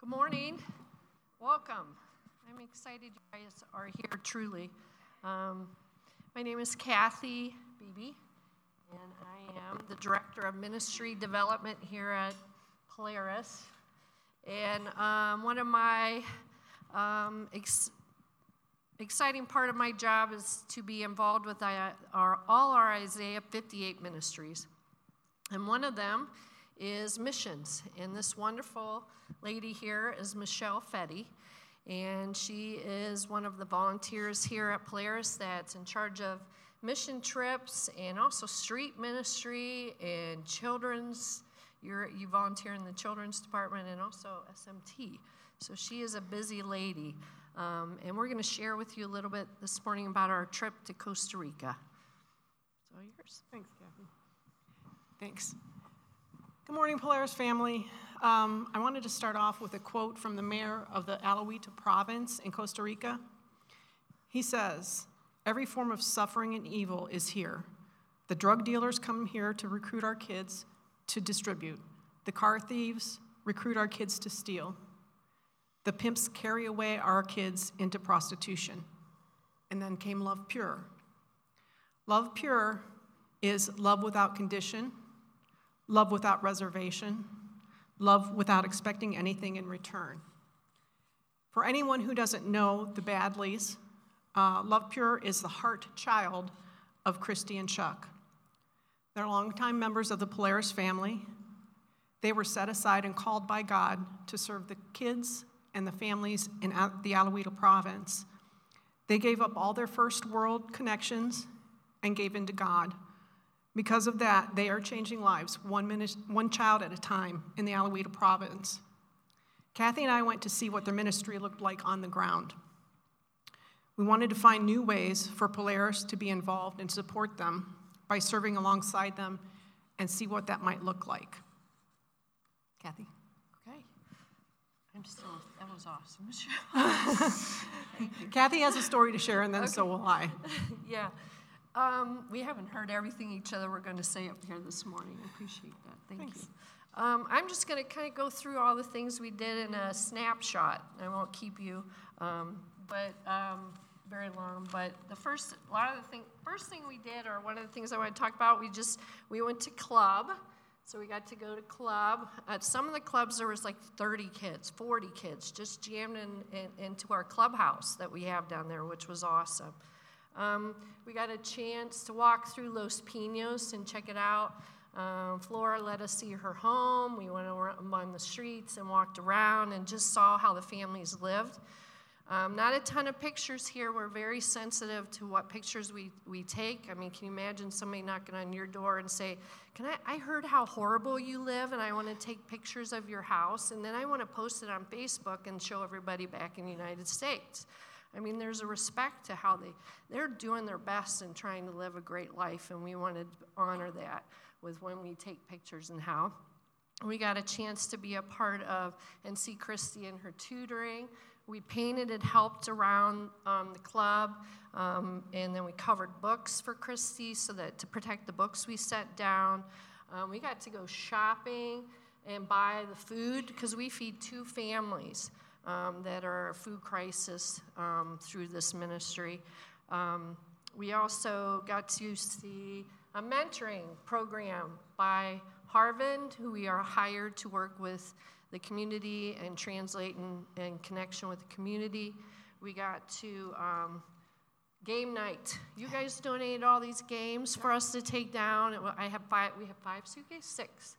Good morning. Welcome. I'm excited you guys are here truly. Um, my name is Kathy Beebe, and I am the Director of Ministry Development here at Polaris. And um, one of my um, ex- exciting part of my job is to be involved with our, all our Isaiah 58 ministries. And one of them is missions. And this wonderful lady here is Michelle Fetty. And she is one of the volunteers here at Polaris that's in charge of mission trips and also street ministry and children's. You're, you volunteer in the children's department and also SMT. So she is a busy lady. Um, and we're going to share with you a little bit this morning about our trip to Costa Rica. So yours. Thanks, Kathy. Thanks. Good morning, Polaris family. Um, I wanted to start off with a quote from the mayor of the Alajuela province in Costa Rica. He says, Every form of suffering and evil is here. The drug dealers come here to recruit our kids to distribute. The car thieves recruit our kids to steal. The pimps carry away our kids into prostitution. And then came LovePure. Love Pure is love without condition, love without reservation, love without expecting anything in return. For anyone who doesn't know the Badleys, uh, LovePure is the heart child of Christy and Chuck. They're longtime members of the Polaris family. They were set aside and called by God to serve the kids and the families in the Alajuela province. They gave up all their first world connections and gave in to God because of that, they are changing lives, one, minute, one child at a time, in the Alajuela province. Kathy and I went to see what their ministry looked like on the ground. We wanted to find new ways for Polaris to be involved and support them by serving alongside them and see what that might look like. Kathy? Okay. I'm still, that was awesome. Kathy has a story to share, and then okay. so will I. yeah. Um, we haven't heard everything each other we're going to say up here this morning. I appreciate that. Thank Thanks. you. Um, I'm just going to kind of go through all the things we did in a snapshot. I won't keep you, um, but um, very long. But the first, a lot of the thing, first thing we did, or one of the things I want to talk about, we just we went to club. So we got to go to club. At some of the clubs, there was like 30 kids, 40 kids, just jammed in, in, into our clubhouse that we have down there, which was awesome. Um, we got a chance to walk through Los Pinos and check it out. Um, Flora let us see her home. We went around the streets and walked around and just saw how the families lived. Um, not a ton of pictures here. We're very sensitive to what pictures we, we take. I mean, can you imagine somebody knocking on your door and say, Can I, I heard how horrible you live and I want to take pictures of your house and then I want to post it on Facebook and show everybody back in the United States. I mean, there's a respect to how they they're doing their best and trying to live a great life, and we want to honor that with when we take pictures and how. We got a chance to be a part of and see Christy in her tutoring. We painted and helped around um, the club, um, and then we covered books for Christy so that to protect the books we set down. Um, we got to go shopping and buy the food because we feed two families um, that are a food crisis um, through this ministry. Um, we also got to see a mentoring program by Harvard, who we are hired to work with the community and translate in, in connection with the community. We got to um, game night. You guys donated all these games for us to take down. I have five. We have five suitcases, six,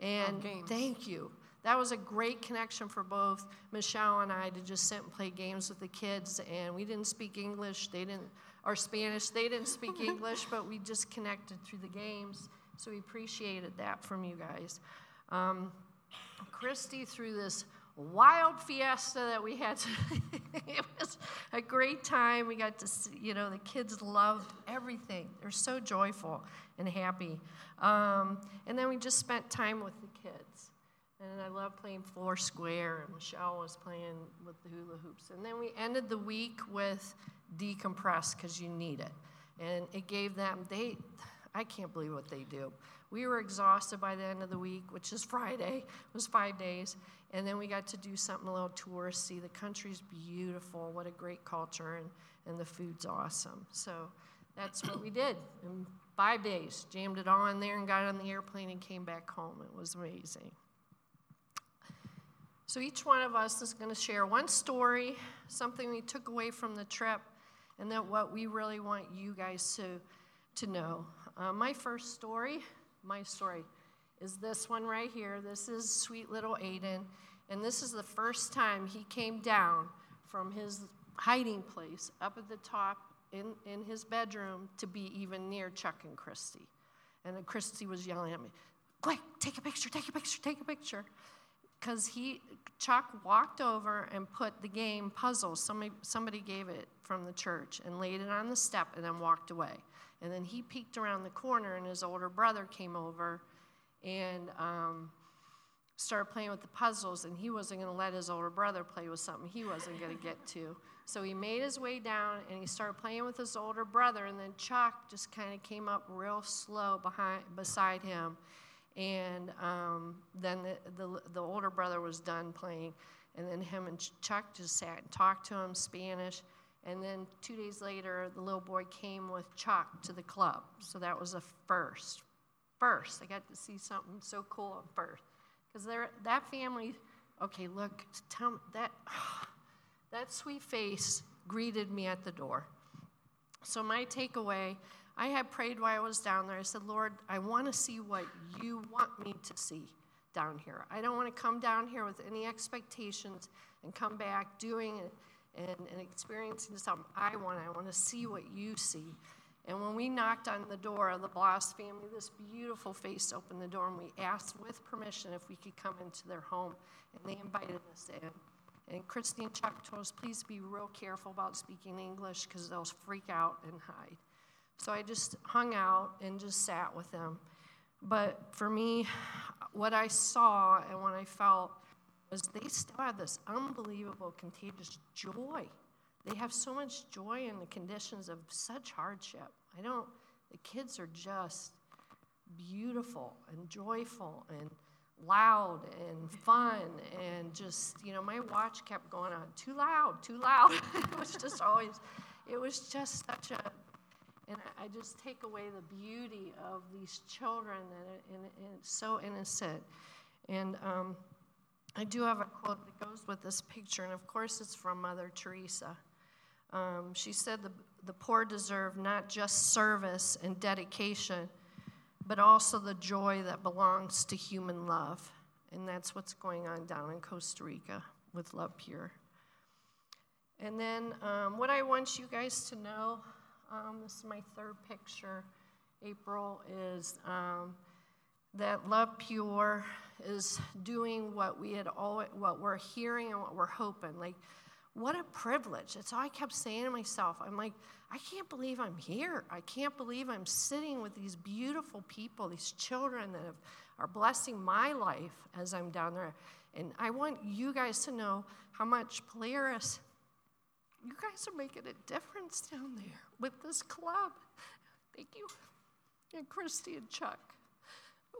and thank you that was a great connection for both Michelle and I to just sit and play games with the kids. And we didn't speak English, they didn't, or Spanish, they didn't speak English, but we just connected through the games. So we appreciated that from you guys. Um, Christy, through this wild fiesta that we had, it was a great time. We got to see, you know, the kids loved everything. They're so joyful and happy. Um, and then we just spent time with the. And I love playing four square, and Michelle was playing with the hula hoops. And then we ended the week with decompress because you need it. And it gave them, they, I can't believe what they do. We were exhausted by the end of the week, which is Friday. It was five days. And then we got to do something a little touristy. The country's beautiful. What a great culture. And, and the food's awesome. So that's what we did in five days. Jammed it all in there and got on the airplane and came back home. It was amazing. So each one of us is going to share one story, something we took away from the trip, and then what we really want you guys to, to know. Uh, my first story, my story, is this one right here. This is sweet little Aiden, and this is the first time he came down from his hiding place up at the top in, in his bedroom to be even near Chuck and Christy. And Christy was yelling at me, Quick, take a picture, take a picture, take a picture. Because he, Chuck walked over and put the game puzzle, somebody, somebody gave it from the church, and laid it on the step and then walked away. And then he peeked around the corner, and his older brother came over and um, started playing with the puzzles, and he wasn't going to let his older brother play with something he wasn't going to get to. So he made his way down and he started playing with his older brother, and then Chuck just kind of came up real slow behind, beside him. And um, then the, the, the, older brother was done playing, and then him and Chuck just sat and talked to him Spanish. And then two days later, the little boy came with Chuck to the club. So that was a first. First, I got to see something so cool at first. Because that family, okay, look, tell that. That sweet face greeted me at the door. So, my takeaway I had prayed while I was down there. I said, Lord, I want to see what you want me to see down here. I don't want to come down here with any expectations and come back doing it and, and experiencing something I want. I want to see what you see. And when we knocked on the door of the Bloss family, this beautiful face opened the door and we asked with permission if we could come into their home. And they invited us in. And Christine Chuck told us, please be real careful about speaking English because they'll freak out and hide. So I just hung out and just sat with them. But for me, what I saw and what I felt was they still have this unbelievable, contagious joy. They have so much joy in the conditions of such hardship. I don't, the kids are just beautiful and joyful and loud and fun and just you know my watch kept going on too loud too loud it was just always it was just such a i just take away the beauty of these children and, and, and it's so innocent and um, i do have a quote that goes with this picture and of course it's from mother teresa um, she said the, the poor deserve not just service and dedication but also the joy that belongs to human love. And that's what's going on down in Costa Rica with LovePure. And then, um, what I want you guys to know um, this is my third picture, April, is um, that LovePure is doing what we had all what we're hearing and what we're hoping. Like, what a privilege. That's all I kept saying to myself. I'm like, I can't believe I'm here. I can't believe I'm sitting with these beautiful people, these children that have, are blessing my life as I'm down there. And I want you guys to know how much Polaris, you guys are making a difference down there with this club. Thank you. And Christy and Chuck.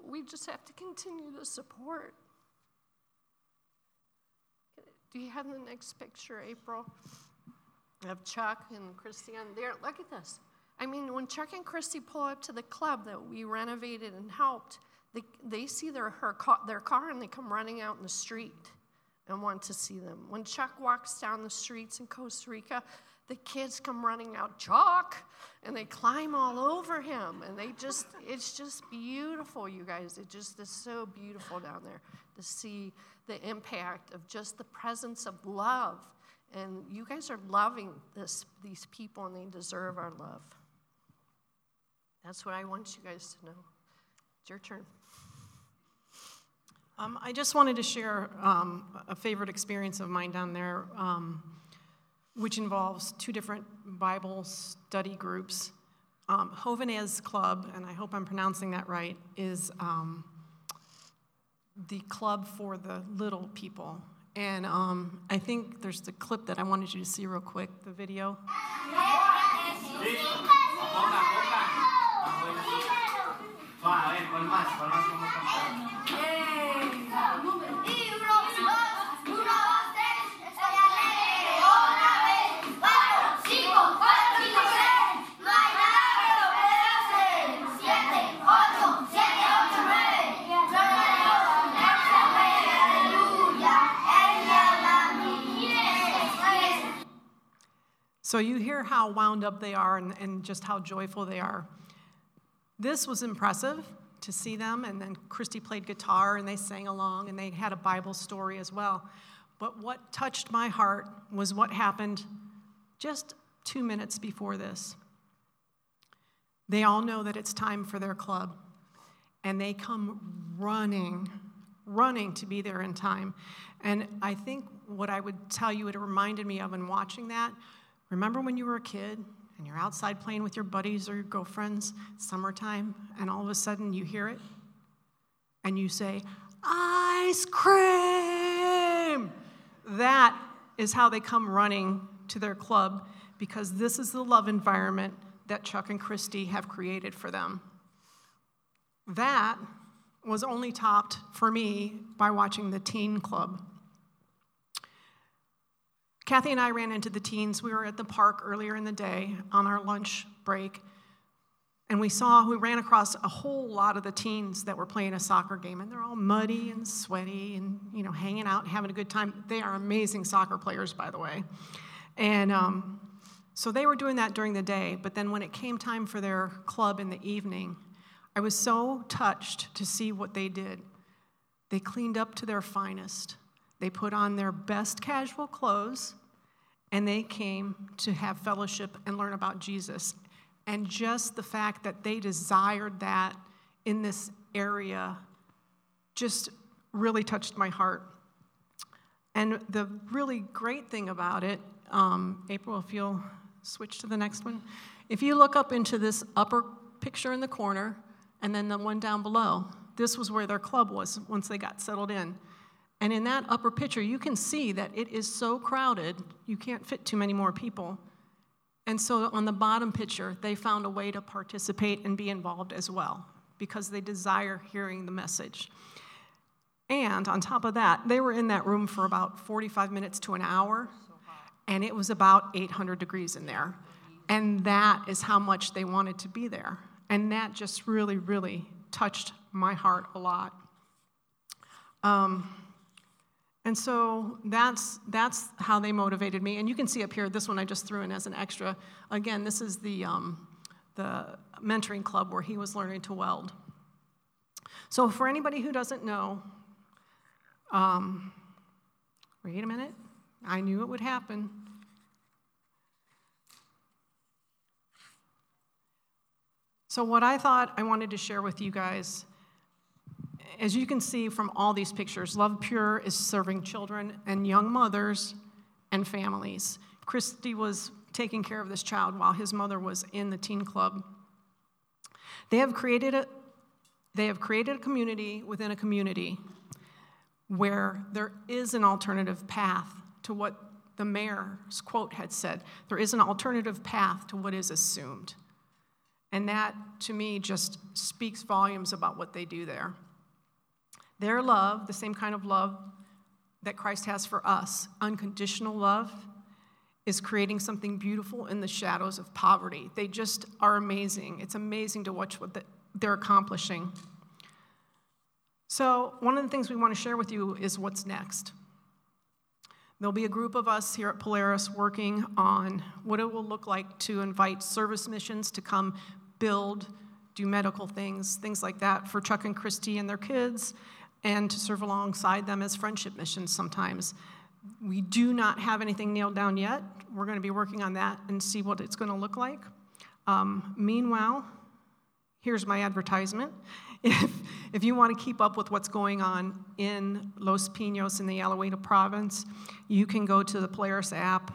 We just have to continue to support. Do you have the next picture, April? Of Chuck and Christy on there. Look at this. I mean, when Chuck and Christy pull up to the club that we renovated and helped, they, they see their, her their car and they come running out in the street and want to see them. When Chuck walks down the streets in Costa Rica, the kids come running out, Chuck, and they climb all over him. And they just, it's just beautiful, you guys. It just is so beautiful down there to see the impact of just the presence of love. And you guys are loving this, these people, and they deserve our love. That's what I want you guys to know. It's your turn. Um, I just wanted to share um, a favorite experience of mine down there, um, which involves two different Bible study groups. Um, Jovenes Club, and I hope I'm pronouncing that right, is um, the club for the little people. And um, I think there's the clip that I wanted you to see real quick, the video. So you hear how wound up they are and, and just how joyful they are. This was impressive to see them, and then Christy played guitar and they sang along and they had a Bible story as well. But what touched my heart was what happened just two minutes before this. They all know that it's time for their club, and they come running, running to be there in time. And I think what I would tell you, it reminded me of in watching that. Remember when you were a kid and you're outside playing with your buddies or your girlfriends, summertime, and all of a sudden you hear it and you say, Ice cream! That is how they come running to their club because this is the love environment that Chuck and Christy have created for them. That was only topped for me by watching the Teen Club. Kathy and I ran into the teens. We were at the park earlier in the day on our lunch break, and we saw, we ran across a whole lot of the teens that were playing a soccer game, and they're all muddy and sweaty and, you know, hanging out and having a good time. They are amazing soccer players, by the way. And um, so they were doing that during the day, but then when it came time for their club in the evening, I was so touched to see what they did. They cleaned up to their finest. They put on their best casual clothes and they came to have fellowship and learn about Jesus. And just the fact that they desired that in this area just really touched my heart. And the really great thing about it, um, April, if you'll switch to the next one, if you look up into this upper picture in the corner and then the one down below, this was where their club was once they got settled in. And in that upper picture, you can see that it is so crowded, you can't fit too many more people. And so on the bottom picture, they found a way to participate and be involved as well because they desire hearing the message. And on top of that, they were in that room for about 45 minutes to an hour, and it was about 800 degrees in there. And that is how much they wanted to be there. And that just really, really touched my heart a lot. Um, and so that's, that's how they motivated me. And you can see up here, this one I just threw in as an extra. Again, this is the, um, the mentoring club where he was learning to weld. So, for anybody who doesn't know, um, wait a minute, I knew it would happen. So, what I thought I wanted to share with you guys as you can see from all these pictures, LovePure is serving children and young mothers and families. Christy was taking care of this child while his mother was in the teen club. They have created a, they have created a community within a community where there is an alternative path to what the mayor's quote had said. There is an alternative path to what is assumed. And that, to me, just speaks volumes about what they do there. Their love, the same kind of love that Christ has for us, unconditional love, is creating something beautiful in the shadows of poverty. They just are amazing. It's amazing to watch what they're accomplishing. So, one of the things we want to share with you is what's next. There'll be a group of us here at Polaris working on what it will look like to invite service missions to come build, do medical things, things like that for Chuck and Christy and their kids, and to serve alongside them as friendship missions sometimes. We do not have anything nailed down yet. We're going to be working on that and see what it's going to look like. Um, meanwhile, here's my advertisement. If, if you want to keep up with what's going on in Los Pinos in the Alajuela province, you can go to the Polaris app,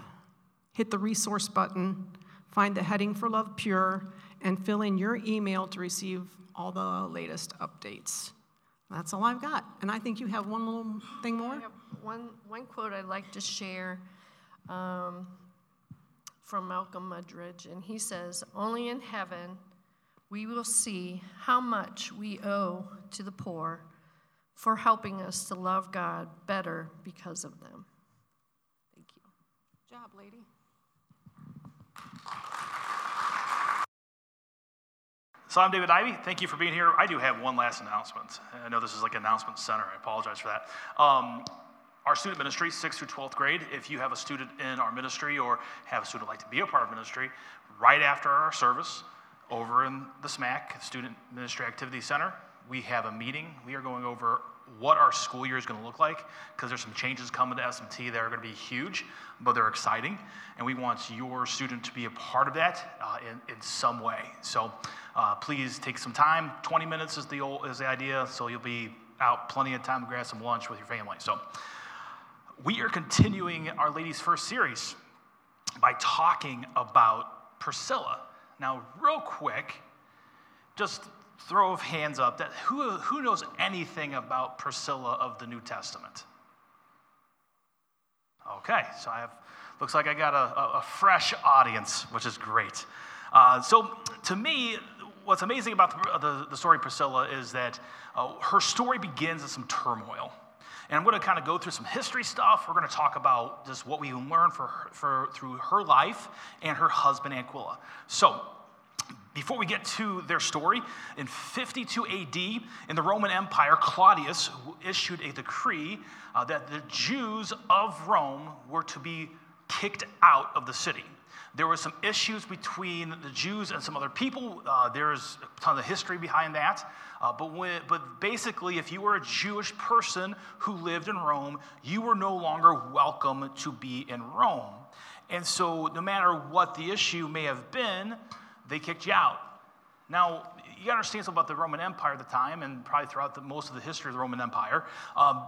hit the resource button, find the heading for LovePure, and fill in your email to receive all the latest updates. That's all I've got. And I think you have one little thing more. I have one, one quote I'd like to share um, from Malcolm Muggeridge, and he says, Only in heaven we will see how much we owe to the poor for helping us to love God better because of them. Thank you. Good job, lady. So I'm David Ivy. Thank you for being here. I do have one last announcement. I know this is like an announcement center. I apologize for that. Um, our student ministry, 6th through 12th grade, if you have a student in our ministry or have a student like to be a part of ministry, right after our service, over in the SMAC, Student Ministry Activity Center, we have a meeting. We are going over what our school year is going to look like because there's some changes coming to SMT that are going to be huge, but they're exciting. And we want your student to be a part of that uh, in, in some way. So uh, please take some time. 20 minutes is the, old, is the idea, so you'll be out plenty of time to grab some lunch with your family. So we are continuing our Ladies First series by talking about Priscilla. Now, real quick, just throw of hands up that who, who knows anything about Priscilla of the New Testament? Okay, so I have, looks like I got a, a, a fresh audience, which is great. Uh, so to me, what's amazing about the, the, the story Priscilla is that uh, her story begins in some turmoil. And I'm going to kind of go through some history stuff. We're going to talk about just what we learned for, for, through her life and her husband Aquila. So, before we get to their story, in 52 AD, in the Roman Empire, Claudius issued a decree uh, that the Jews of Rome were to be kicked out of the city. There were some issues between the Jews and some other people. Uh, there's a ton of history behind that. Uh, but, when, but basically, if you were a Jewish person who lived in Rome, you were no longer welcome to be in Rome. And so, no matter what the issue may have been, they kicked you out. Now, you gotta understand something about the Roman Empire at the time, and probably throughout the, most of the history of the Roman Empire. Um,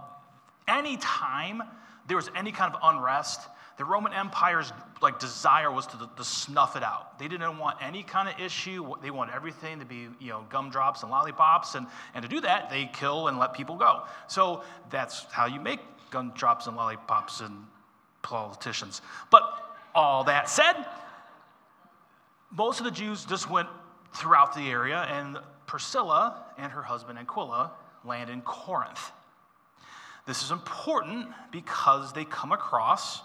anytime there was any kind of unrest, the Roman Empire's like desire was to, to snuff it out. They didn't want any kind of issue. They want everything to be, you know, gumdrops and lollipops. And, and to do that, they kill and let people go. So that's how you make gumdrops and lollipops and politicians. But all that said, most of the Jews just went throughout the area, and Priscilla and her husband Aquila land in Corinth. This is important because they come across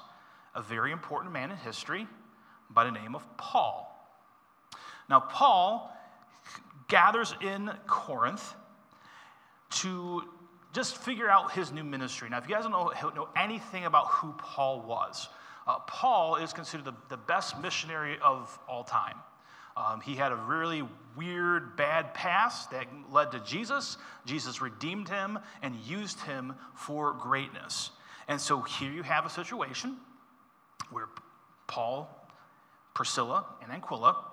a very important man in history by the name of Paul. Now, Paul gathers in Corinth to just figure out his new ministry. Now, if you guys don't know, know anything about who Paul was, uh, Paul is considered the, the best missionary of all time. Um, he had a really weird, bad past that led to Jesus. Jesus redeemed him and used him for greatness. And so here you have a situation where Paul, Priscilla, and Aquila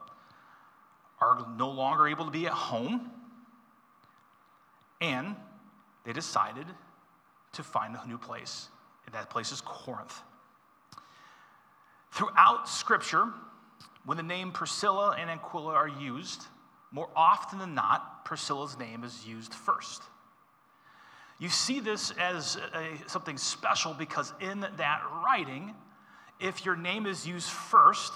are no longer able to be at home, and they decided to find a new place. And that place is Corinth. Throughout Scripture, when the name Priscilla and Aquila are used, more often than not, Priscilla's name is used first. You see this as a, something special because in that writing, if your name is used first,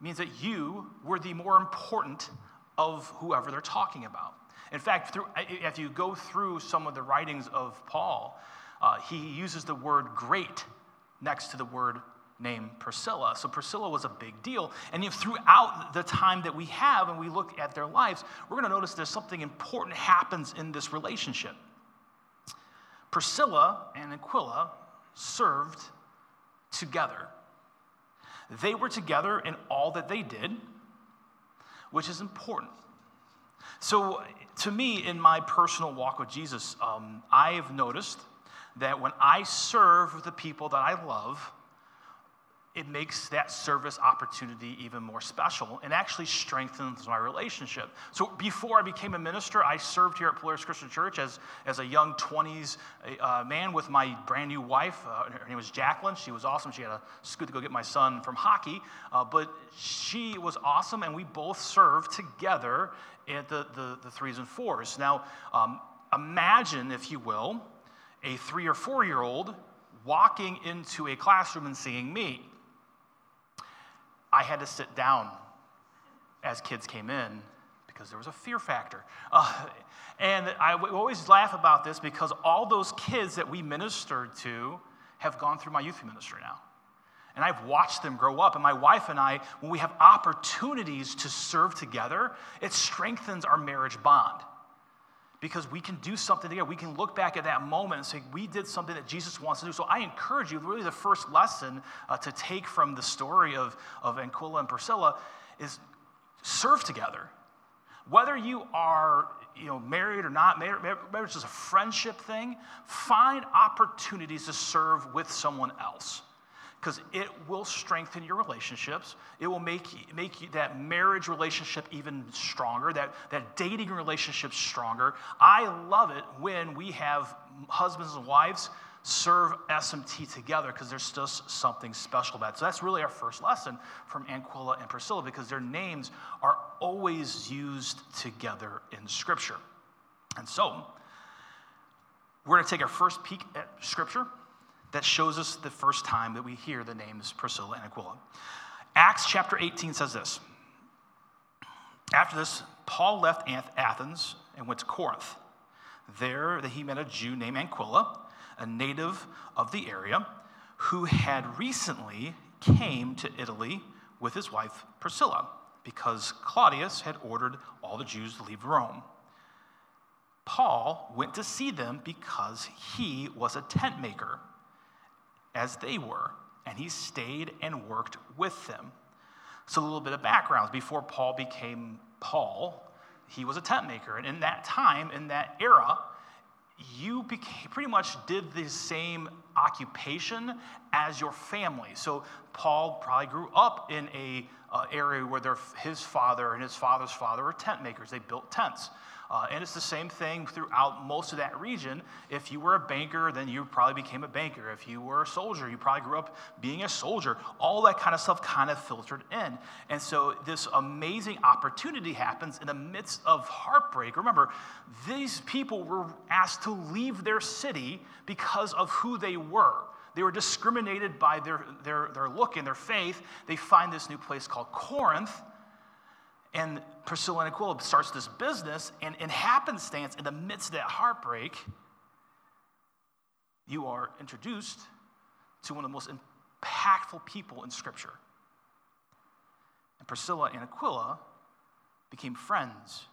means that you were the more important of whoever they're talking about. In fact, through, if you go through some of the writings of Paul, uh, he uses the word great next to the word name Priscilla. So Priscilla was a big deal. And if throughout the time that we have and we look at their lives, we're going to notice there's something important happens in this relationship. Priscilla and Aquila served together. They were together in all that they did, which is important. So, to me, in my personal walk with Jesus, um, I've noticed that when I serve the people that I love, it makes that service opportunity even more special and actually strengthens my relationship. So before I became a minister, I served here at Polaris Christian Church as, as a young 20s uh, man with my brand new wife. Uh, her name was Jacqueline. She was awesome. She had a scoot to go get my son from hockey, uh, but she was awesome, and we both served together at the, the, the threes and fours. Now, um, imagine, if you will, a three or four year old walking into a classroom and seeing me. I had to sit down as kids came in because there was a fear factor. Uh, and I always laugh about this because all those kids that we ministered to have gone through my youth ministry now. And I've watched them grow up. And my wife and I, when we have opportunities to serve together, it strengthens our marriage bond. Because we can do something together. We can look back at that moment and say, we did something that Jesus wants to do. So I encourage you, really, the first lesson uh, to take from the story of, of Aquila and Priscilla is serve together. Whether you are you know, married or not, marriage is a friendship thing, find opportunities to serve with someone else because it will strengthen your relationships. It will make, make that marriage relationship even stronger, that, that dating relationship stronger. I love it when we have husbands and wives serve SMT together because there's just something special about it. So that's really our first lesson from Aquila and Priscilla because their names are always used together in Scripture. And so, we're going to take our first peek at Scripture that shows us the first time that we hear the names Priscilla and Aquila. Acts chapter 18 says this After this, Paul left Athens and went to Corinth. There, he met a Jew named Aquila, a native of the area, who had recently came to Italy with his wife Priscilla, because Claudius had ordered all the Jews to leave Rome. Paul went to see them because he was a tent maker as they were, and he stayed and worked with them. So, a little bit of background before Paul became Paul, he was a tent maker. And in that time, in that era, you became, pretty much did the same occupation as your family. So, Paul probably grew up in a uh, area where his father and his father's father were tent makers. They built tents. Uh, and it's the same thing throughout most of that region. If you were a banker, then you probably became a banker. If you were a soldier, you probably grew up being a soldier. All that kind of stuff kind of filtered in. And so this amazing opportunity happens in the midst of heartbreak. Remember, these people were asked to leave their city because of who they were. They were discriminated by their, their, their look and their faith. They find this new place called Corinth and Priscilla and Aquila starts this business, and in happenstance, in the midst of that heartbreak, you are introduced to one of the most impactful people in Scripture. And Priscilla and Aquila became friends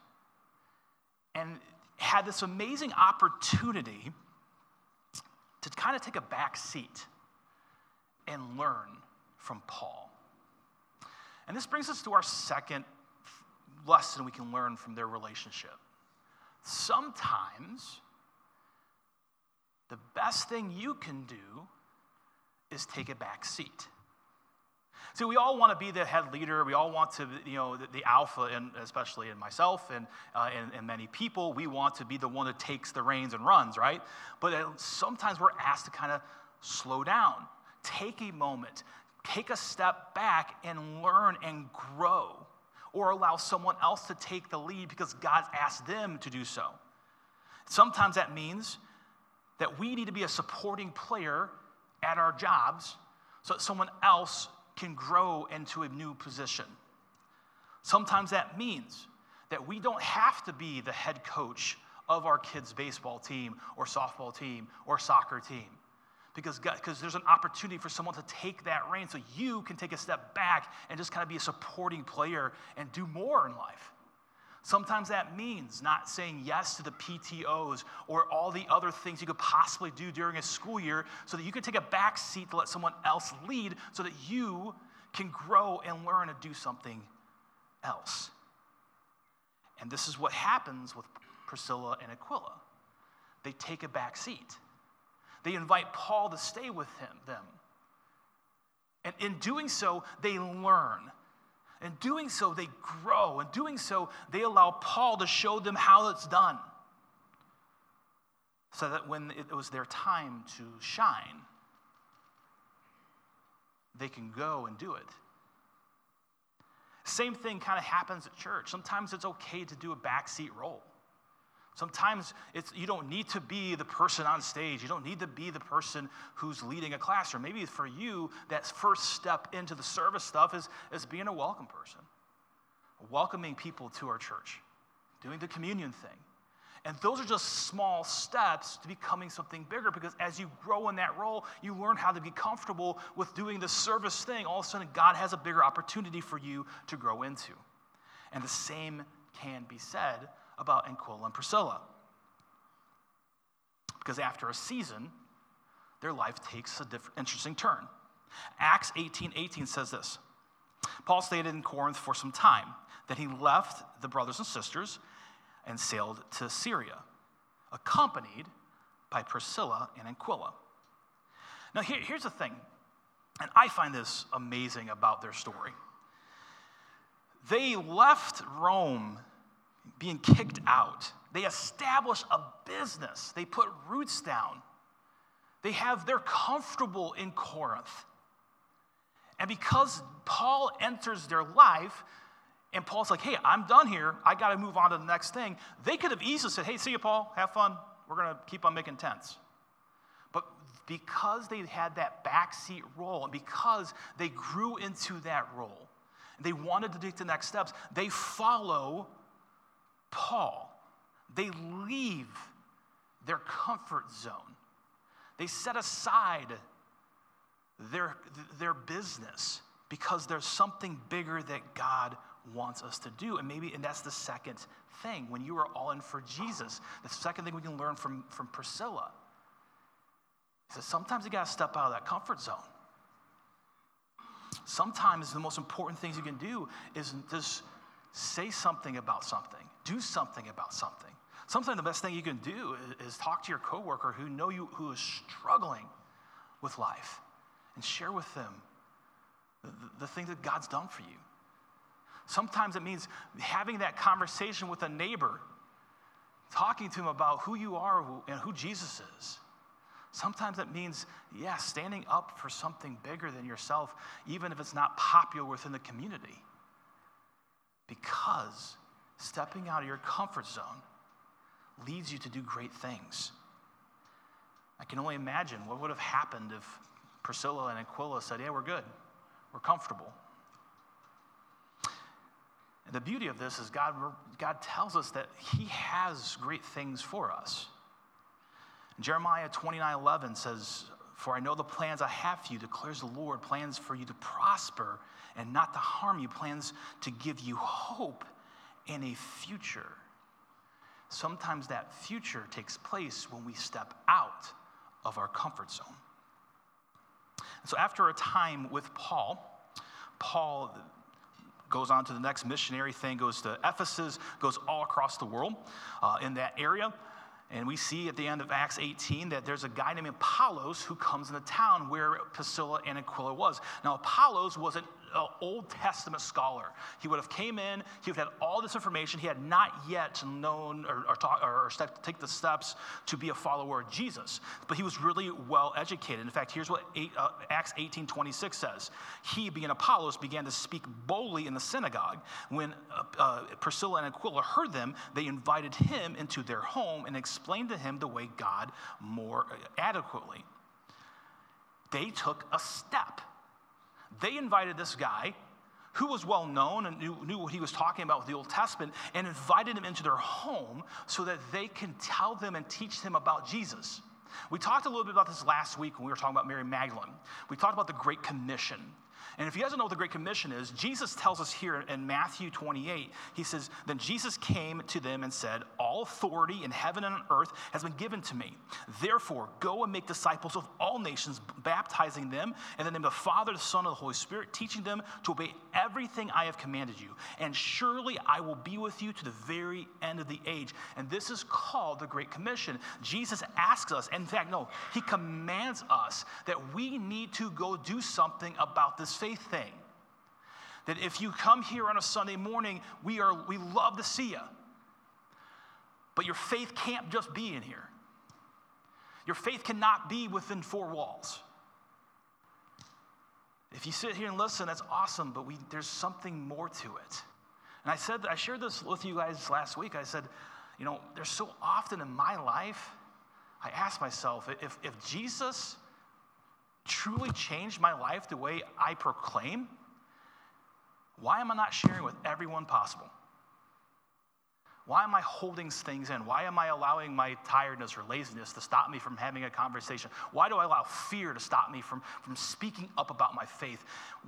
and had this amazing opportunity to kind of take a back seat and learn from Paul. And this brings us to our second lesson we can learn from their relationship. Sometimes the best thing you can do is take a back seat. See, we all want to be the head leader. We all want to, you know, the, the alpha, and especially in myself and, uh, and, and, many people, we want to be the one that takes the reins and runs, right? But uh, sometimes we're asked to kind of slow down, take a moment, take a step back, and learn and grow or allow someone else to take the lead because God's asked them to do so. Sometimes that means that we need to be a supporting player at our jobs so that someone else can grow into a new position. Sometimes that means that we don't have to be the head coach of our kids' baseball team or softball team or soccer team because because there's an opportunity for someone to take that reign so you can take a step back and just kind of be a supporting player and do more in life. Sometimes that means not saying yes to the PTOs or all the other things you could possibly do during a school year so that you can take a back seat to let someone else lead so that you can grow and learn to do something else. And this is what happens with Priscilla and Aquila. They take a back seat. They invite Paul to stay with him, them. And in doing so, they learn. In doing so, they grow. In doing so, they allow Paul to show them how it's done. So that when it was their time to shine, they can go and do it. Same thing kind of happens at church. Sometimes it's okay to do a backseat role. Sometimes it's, you don't need to be the person on stage. You don't need to be the person who's leading a classroom. Maybe for you, that first step into the service stuff is, is being a welcome person, welcoming people to our church. doing the communion thing. And those are just small steps to becoming something bigger because as you grow in that role, you learn how to be comfortable with doing the service thing. All of a sudden, God has a bigger opportunity for you to grow into. And the same can be said about Aquila and Priscilla. Because after a season, their life takes a different, interesting turn. Acts 18 18 says this Paul stayed in Corinth for some time. Then he left the brothers and sisters and sailed to Syria, accompanied by Priscilla and Aquila. Now, here, here's the thing, and I find this amazing about their story. They left Rome being kicked out. They establish a business. They put roots down. They have they're comfortable in Corinth. And because Paul enters their life, and Paul's like, hey, I'm done here. I got to move on to the next thing. They could have easily said, hey, see you, Paul. Have fun. We're going to keep on making tents. But because they had that backseat role and because they grew into that role, they wanted to take the next steps, they follow Paul. They leave their comfort zone. They set aside their, their business because there's something bigger that God wants us to do. And maybe, and that's the second thing. When you are all in for Jesus, the second thing we can learn from, from Priscilla is that sometimes you got to step out of that comfort zone. Sometimes the most important things you can do is just say something about something, do something about something. Sometimes the best thing you can do is, is talk to your coworker who know you who is struggling with life and share with them the, the, things that God's done for you. Sometimes it means having that conversation with a neighbor, talking to him about who you are and who Jesus is. Sometimes it means, yeah, standing up for something bigger than yourself, even if it's not popular within the community. Because stepping out of your comfort zone leads you to do great things. I can only imagine what would have happened if Priscilla and Aquila said, Yeah, we're good, we're comfortable. And the beauty of this is God, God tells us that He has great things for us. Jeremiah 29 11 says, For I know the plans I have for you, declares the Lord, plans for you to prosper and not to harm you, plans to give you hope and a future. Sometimes that future takes place when we step out of our comfort zone. So, after a time with Paul, Paul goes on to the next missionary thing, goes to Ephesus, goes all across the world uh, in that area. And we see at the end of Acts 18 that there's a guy named Apollos who comes in the town where Priscilla and Aquila was. Now, Apollos was an an Old Testament scholar. He would have came in, he would have had all this information. He had not yet known or, or, talk, or step, take the steps to be a follower of Jesus, but he was really well educated. In fact, here's what eight, uh, Acts 18 26 says He, being Apollos, began to speak boldly in the synagogue. When uh, uh, Priscilla and Aquila heard them, they invited him into their home and explained to him the way God more uh, adequately. They took a step they invited this guy who was well known and knew, knew what he was talking about with the Old Testament and invited him into their home so that they can tell them and teach them about Jesus. We talked a little bit about this last week when we were talking about Mary Magdalene. We talked about the Great Commission. And if you guys don't know what the Great Commission is, Jesus tells us here in Matthew 28, he says, Then Jesus came to them and said, All authority in heaven and on earth has been given to me. Therefore, go and make disciples of all nations, baptizing them in the name of the Father, the Son, and the Holy Spirit, teaching them to obey everything I have commanded you. And surely I will be with you to the very end of the age. And this is called the Great Commission. Jesus asks us, in fact, no, he commands us that we need to go do something about this faith thing. That if you come here on a Sunday morning, we, are, we love to see you. But your faith can't just be in here. Your faith cannot be within four walls. If you sit here and listen, that's awesome, but we, there's something more to it. And I said, I shared this with you guys last week. I said, you know, there's so often in my life, I ask myself, if, if Jesus truly changed my life the way I proclaim, why am I not sharing with everyone possible? Why am I holding things in? Why am I allowing my tiredness or laziness to stop me from having a conversation? Why do I allow fear to stop me from, from speaking up about my faith?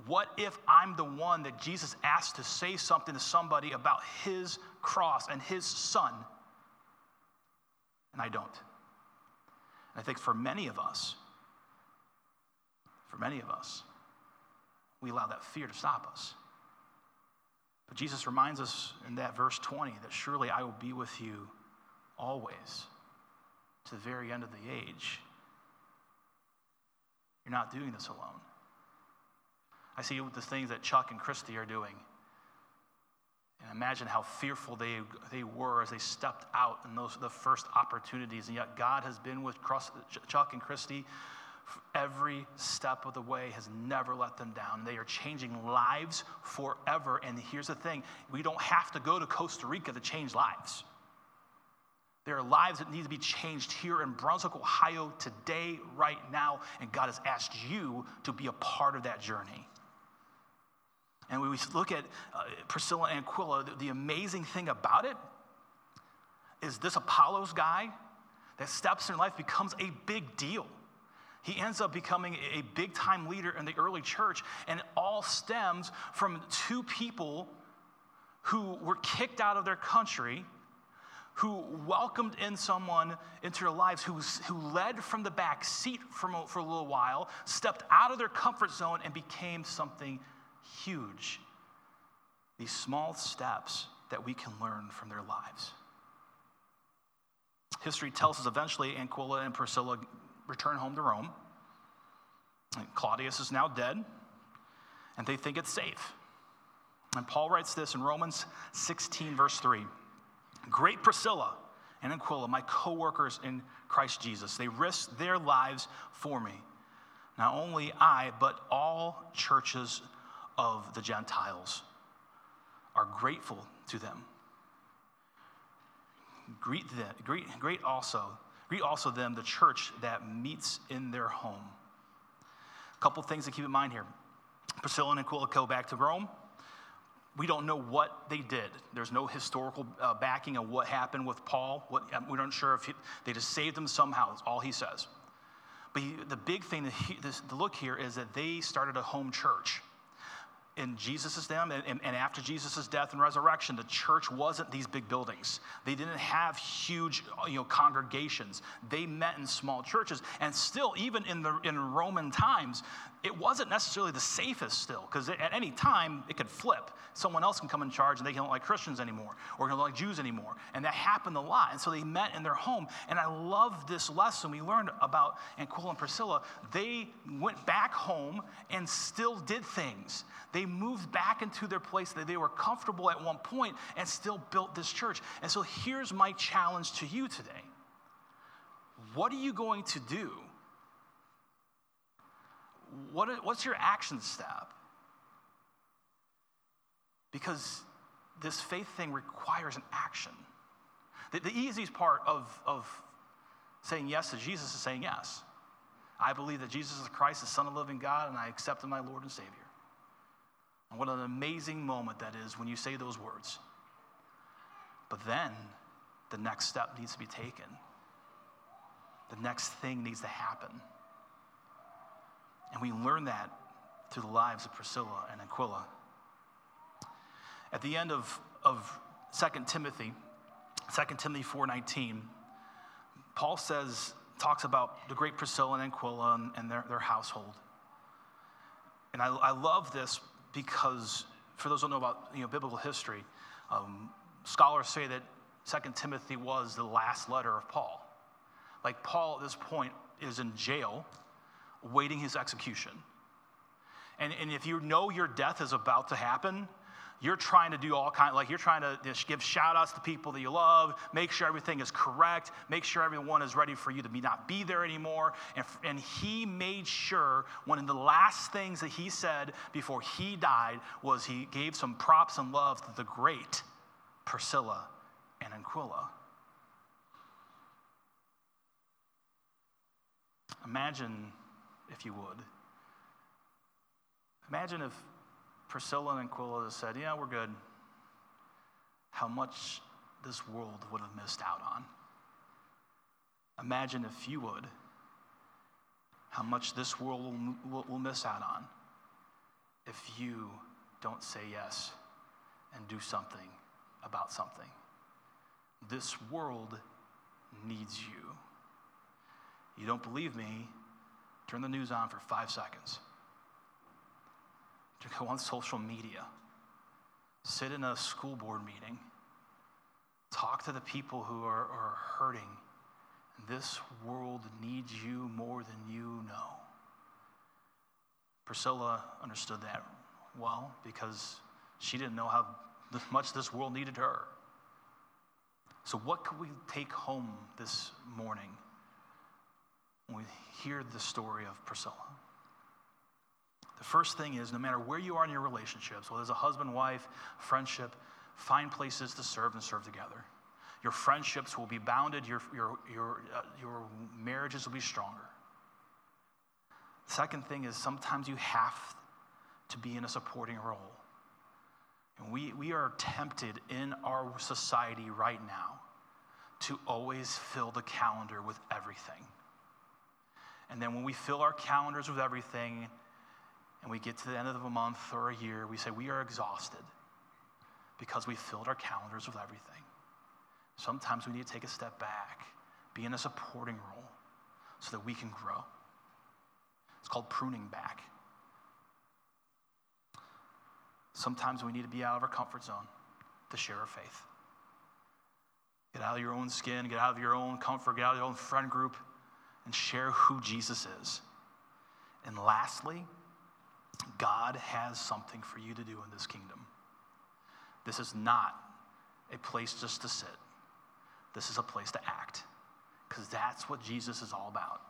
What if I'm the one that Jesus asked to say something to somebody about his cross and his son, and I don't? And I think for many of us, for many of us, we allow that fear to stop us. But Jesus reminds us in that verse 20 that surely I will be with you always to the very end of the age. You're not doing this alone. I see the things that Chuck and Christy are doing. And imagine how fearful they, they were as they stepped out in those the first opportunities. And yet God has been with Chuck and Christy every step of the way has never let them down. They are changing lives forever. And here's the thing we don't have to go to Costa Rica to change lives. There are lives that need to be changed here in Brunswick, Ohio, today, right now. And God has asked you to be a part of that journey. And when we look at uh, Priscilla and Aquila, the, the amazing thing about it is this Apollos guy that steps in life becomes a big deal. He ends up becoming a big time leader in the early church, and it all stems from two people who were kicked out of their country, who welcomed in someone into their lives, who, who led from the back seat for, for a little while, stepped out of their comfort zone, and became something huge. These small steps that we can learn from their lives. History tells us eventually Aquila and Priscilla return home to Rome. Claudius is now dead, and they think it's safe. And Paul writes this in Romans 16, verse 3 Great Priscilla and Aquila, my co workers in Christ Jesus, they risked their lives for me. Not only I, but all churches of the Gentiles are grateful to them. Greet, them, greet, greet also Greet also them, the church that meets in their home. A couple things to keep in mind here. Priscilla and Aquila go back to Rome. We don't know what they did. There's no historical uh, backing of what happened with Paul. What, we're not sure if he, they just saved him somehow. All he says. But he, the big thing to, he, this, to look here is that they started a home church in Jesus' death and, and, and, after Jesus' death and resurrection, the church wasn't these big buildings. They didn't have huge you know, congregations. They met in small churches. And still, even in, the, in Roman times, it wasn't necessarily the safest still, because at any time it could flip. Someone else can come in charge and they don't like Christians anymore or don't like Jews anymore. And that happened a lot. And so they met in their home. And I love this lesson we learned about Aquila and Priscilla. They went back home and still did things. They moved back into their place that they were comfortable at one point and still built this church. And so here's my challenge to you today. What are you going to do what, what's your action step? Because this faith thing requires an action. The, the easiest part of, of saying yes to Jesus is saying yes. I believe that Jesus is Christ, the Son of the living God, and I accept him my Lord and Savior. And what an amazing moment that is when you say those words. But then the next step needs to be taken. The next thing needs to happen. And we learn that through the lives of Priscilla and Aquila. At the end of, of 2 Timothy, 2 Timothy 4.19, Paul says, talks about the great Priscilla and Aquila and, and their, their household. And I, I love this because, for those who don't know about you know, biblical history, um, scholars say that 2 Timothy was the last letter of Paul. Like Paul at this point is in jail waiting his execution. And, and if you know your death is about to happen, you're trying to do all kind like you're trying to give shout outs to people that you love make sure everything is correct make sure everyone is ready for you to be not be there anymore and, and he made sure one of the last things that he said before he died was he gave some props and love to the great priscilla and aquila imagine if you would. Imagine if Priscilla and Aquila said, Yeah, we're good. How much this world would have missed out on. Imagine if you would, how much this world will, will, will miss out on if you don't say yes and do something about something. This world needs you. You don't believe me? Turn the news on for five seconds. To go on social media, sit in a school board meeting, talk to the people who are, are hurting. This world needs you more than you know. Priscilla understood that well because she didn't know how much this world needed her. So, what could we take home this morning when we hear the story of Priscilla? The first thing is no matter where you are in your relationships, whether it's a husband, wife, friendship, find places to serve and serve together. Your friendships will be bounded, your, your, your, uh, your marriages will be stronger. Second thing is sometimes you have to be in a supporting role. And we, we are tempted in our society right now to always fill the calendar with everything. And then when we fill our calendars with everything and we get to the end of a month or a year, we say we are exhausted because we filled our calendars with everything. Sometimes we need to take a step back, be in a supporting role so that we can grow. It's called pruning back. Sometimes we need to be out of our comfort zone to share our faith. Get out of your own skin, get out of your own comfort, get out of your own friend group, and share who Jesus is. And lastly, God has something for you to do in this kingdom. This is not a place just to sit, this is a place to act, because that's what Jesus is all about.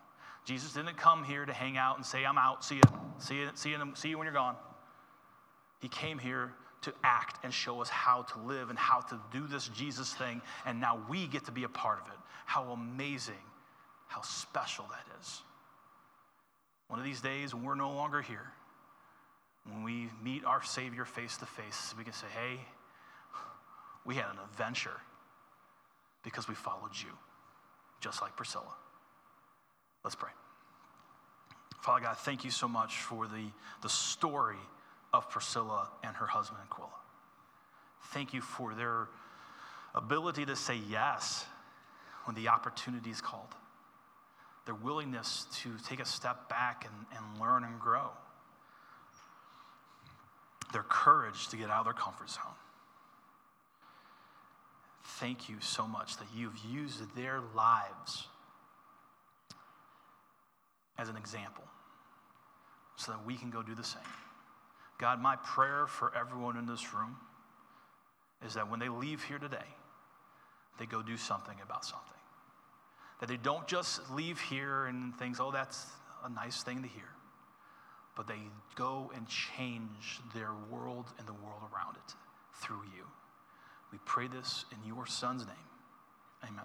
Jesus didn't come here to hang out and say, I'm out, see you, see you, see you, see you when you're gone. He came here to act and show us how to live and how to do this Jesus thing, and now we get to be a part of it. How amazing, how special that is. One of these days, when we're no longer here, when we meet our Savior face to face, we can say, hey, we had an adventure because we followed you, just like Priscilla. Let's pray. Father God, thank you so much for the, the story of Priscilla and her husband Aquila. Thank you for their ability to say yes when the opportunity is called, their willingness to take a step back and, and learn and grow, their courage to get out of their comfort zone. Thank you so much that you've used their lives as an example so that we can go do the same. God, my prayer for everyone in this room is that when they leave here today, they go do something about something. That they don't just leave here and think, oh, that's a nice thing to hear, but they go and change their world and the world around it through you. We pray this in your son's name. Amen.